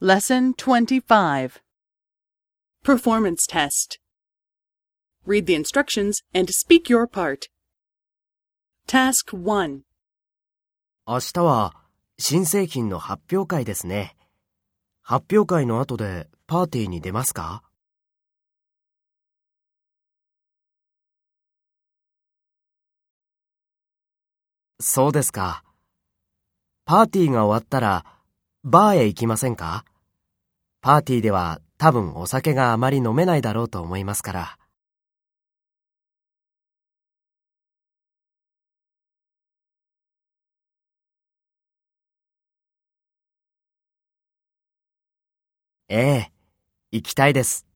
Lesson 25 Performance Test Read the instructions and speak your part. Task 1明日は新製品の発表会ですね。発表会の後でパーティーに出ますかそうですか。パーティーが終わったらバーへ行きませんか？パーティーでは多分お酒があまり飲めないだろうと思いますから。ええ、行きたいです。